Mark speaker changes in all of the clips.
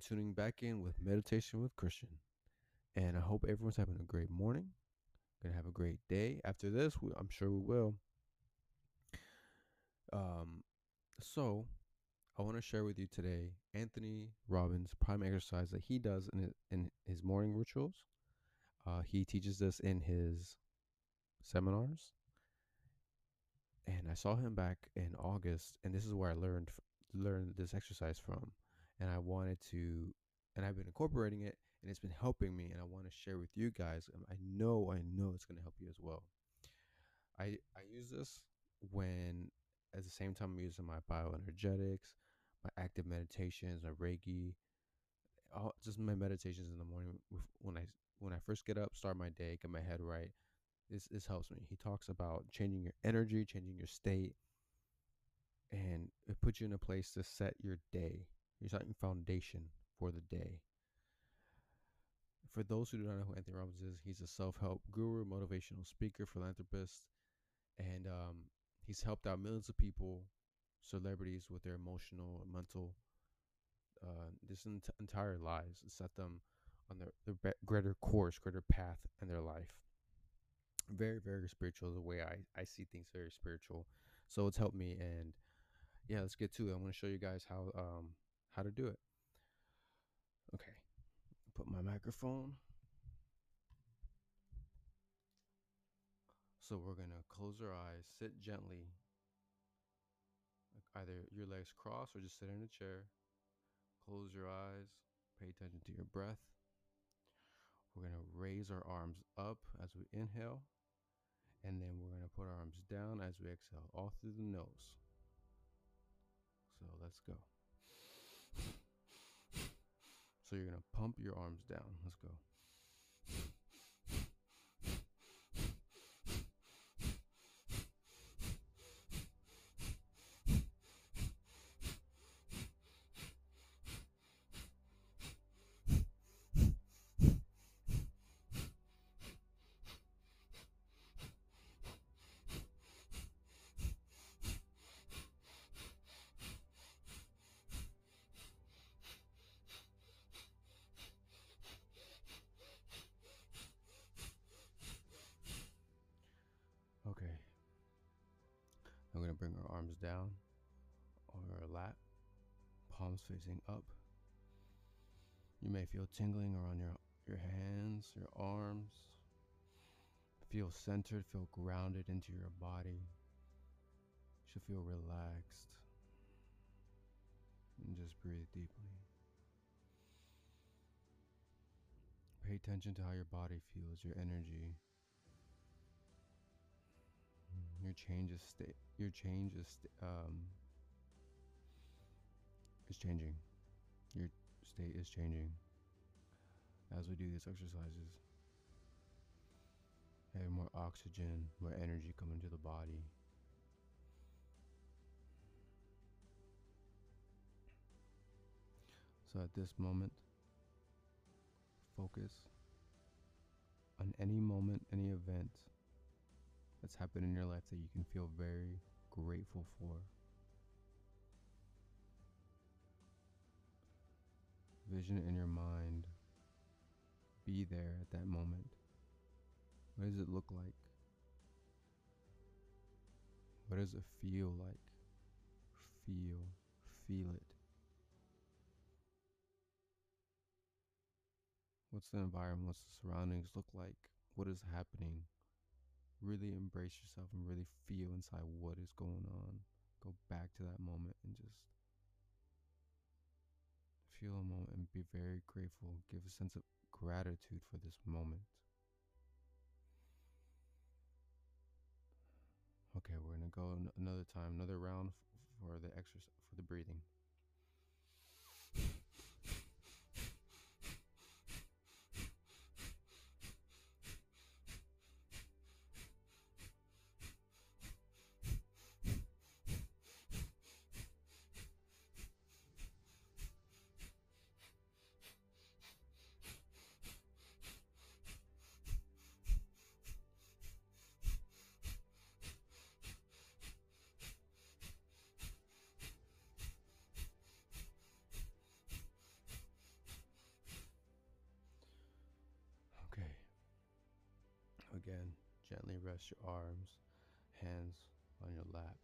Speaker 1: tuning back in with Meditation with Christian. And I hope everyone's having a great morning. Gonna have a great day. After this, we, I'm sure we will. Um, so I want to share with you today Anthony Robbins' prime exercise that he does in his, in his morning rituals. Uh, he teaches this in his seminars. And I saw him back in August, and this is where I learned learned this exercise from. And I wanted to, and I've been incorporating it, and it's been helping me. And I want to share with you guys. And I know, I know it's going to help you as well. I I use this when, at the same time, I'm using my bioenergetics, my active meditations, my Reiki, all just my meditations in the morning when I when I first get up, start my day, get my head right. This this helps me. He talks about changing your energy, changing your state, and it puts you in a place to set your day. You're setting foundation for the day. For those who do not know who Anthony Robbins is, he's a self-help guru, motivational speaker, philanthropist, and um, he's helped out millions of people, celebrities, with their emotional and mental, uh, this ent- entire lives, and set them on their, their greater course, greater path in their life. Very, very spiritual. The way I, I see things, very spiritual. So it's helped me. And yeah, let's get to it. I'm going to show you guys how um how to do it. Okay, put my microphone. So we're gonna close our eyes, sit gently, either your legs crossed or just sit in a chair. Close your eyes, pay attention to your breath. We're to raise our arms up as we inhale, and then we're to put our arms down as we exhale, all through the nose. So let's go. So you're to pump your arms down. Let's go. Okay. I'm going to bring our arms down on our lap, palms facing up. You may feel tingling around your, your hands, your arms. Feel centered, feel grounded into your body. You should feel relaxed. And just breathe deeply. Pay attention to how your body feels, your energy. Your change is state. Your change is um is changing. Your state is changing as we do these exercises. Have more oxygen, more energy coming to the body. So at this moment, focus on any moment, any event that's happened in your life that you can feel very grateful for. Vision in your mind. Be there at that moment. What does it look like? What does it feel like? Feel, feel it. What's the environment? What's the surroundings look like? What is happening? Really embrace yourself and really feel inside what is going on. Go back to that moment and just feel a moment and be very grateful. Give a sense of gratitude for this moment. Okay, we're gonna go another time, another round for the exercise for the breathing. Gently rest your arms, hands on your lap.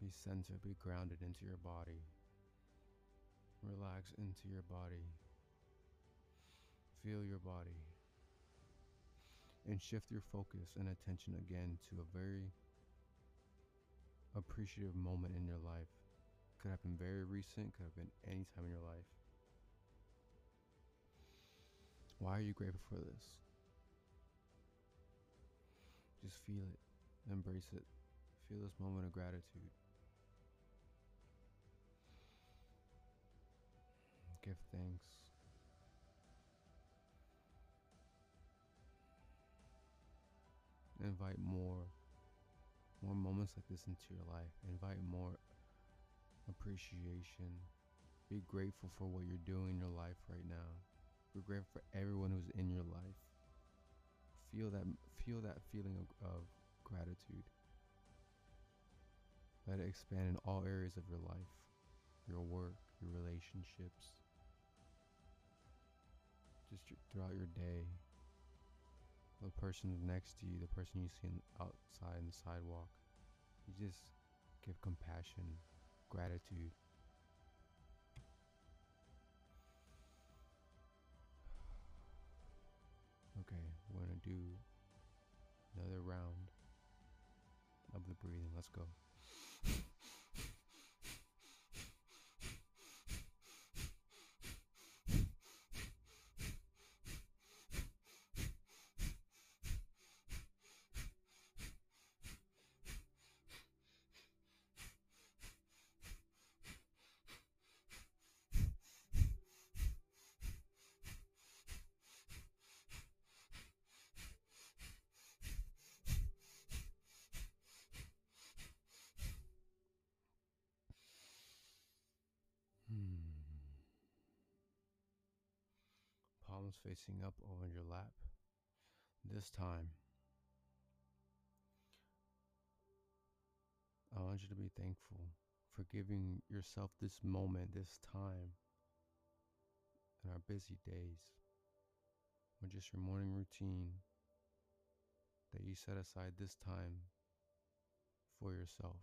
Speaker 1: Be centered, be grounded into your body. Relax into your body. Feel your body. And shift your focus and attention again to a very appreciative moment in your life. Could have been very recent, could have been any time in your life. Why are you grateful for this? Just feel it, embrace it, feel this moment of gratitude. Give thanks. Invite more more moments like this into your life. Invite more appreciation. Be grateful for what you're doing in your life right now. Grateful for everyone who's in your life. Feel that feel that feeling of, of gratitude. Let it expand in all areas of your life. Your work, your relationships. Just throughout your day, the person next to you, the person you see outside in the sidewalk. You just give compassion, gratitude. Okay, we're gonna do another round of the breathing. Let's go. Palms facing up over your lap. This time, I want you to be thankful for giving yourself this moment, this time in our busy days, or just your morning routine, that you set aside this time for yourself.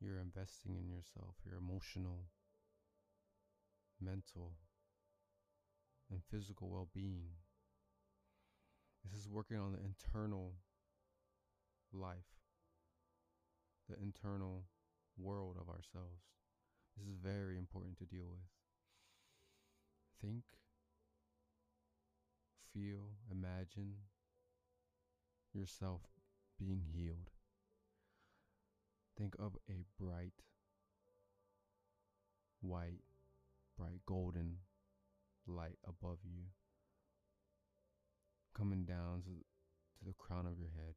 Speaker 1: You're investing in yourself, your emotional, mental, and physical well being. This is working on the internal life, the internal world of ourselves. This is very important to deal with. Think, feel, imagine yourself being healed. Think of a bright, white, bright golden light above you, coming down to, the crown of your head.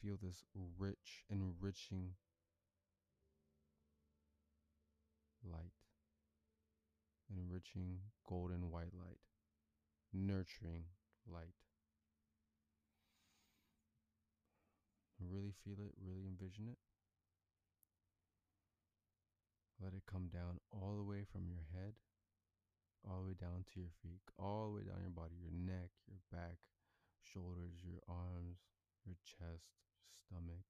Speaker 1: Feel this rich, enriching light, enriching golden white light, nurturing light. Really feel it, really envision it. Let it come down all the way from your head all the way down to your feet, all the way down your body, your neck, your back, shoulders, your arms, your chest, stomach,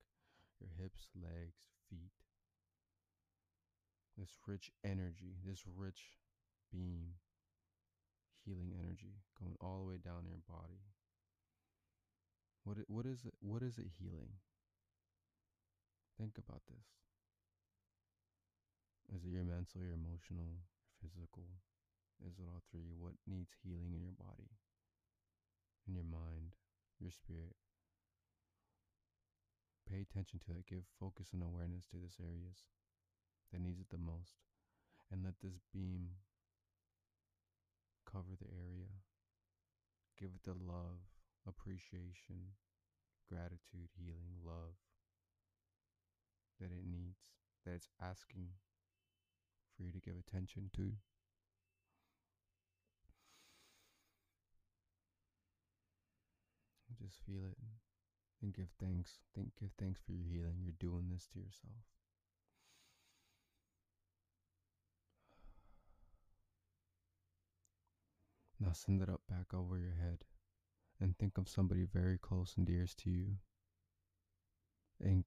Speaker 1: your hips, legs, feet. This rich energy, this rich beam, healing energy going all the way down your body. What what is it what is it healing? Think about this. Is it your mental, your emotional, your physical, is it all three? What needs healing in your body, in your mind, your spirit? Pay attention to it. Give focus and awareness to this areas that needs it the most. And let this beam cover the area. Give it the love, appreciation, gratitude, healing, love that it needs, that it's asking for you to give attention to. Just feel it and give thanks. Think give thanks for your healing. You're doing this to yourself. Now send it up back over your head and think of somebody very close and dear to you and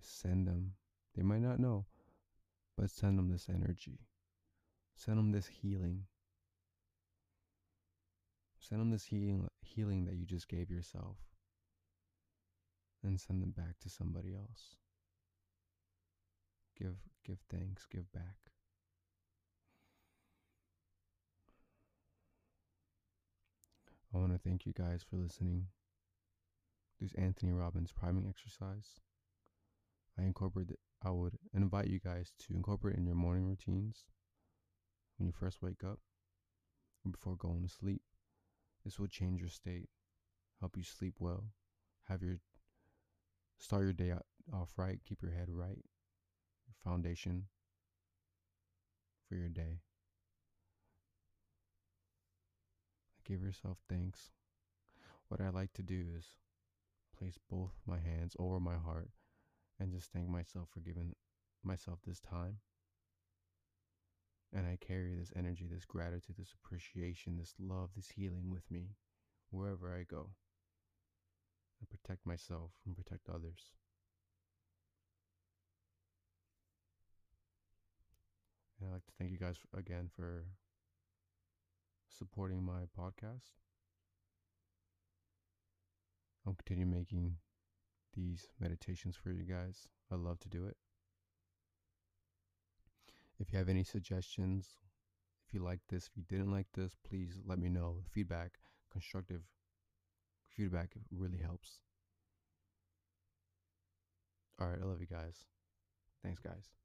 Speaker 1: send them. They might not know, but send them this energy. Send them this healing. Send them this healing, healing that you just gave yourself. And send them back to somebody else. Give give thanks, give back. I want to thank you guys for listening. This Anthony Robbins priming exercise. I incorporate I would invite you guys to incorporate in your morning routines when you first wake up or before going to sleep. This will change your state, help you sleep well, have your start your day off right, keep your head right, your foundation for your day. Give yourself thanks. What I like to do is place both my hands over my heart and just thank myself for giving myself this time. And I carry this energy, this gratitude, this appreciation, this love, this healing with me wherever I go and protect myself and protect others. And I'd like to thank you guys again for supporting my podcast. I'll continue making these meditations for you guys. I love to do it. If you have any suggestions, if you like this, if you didn't like this, please let me know. Feedback, constructive feedback really helps. All right, I love you guys. Thanks, guys.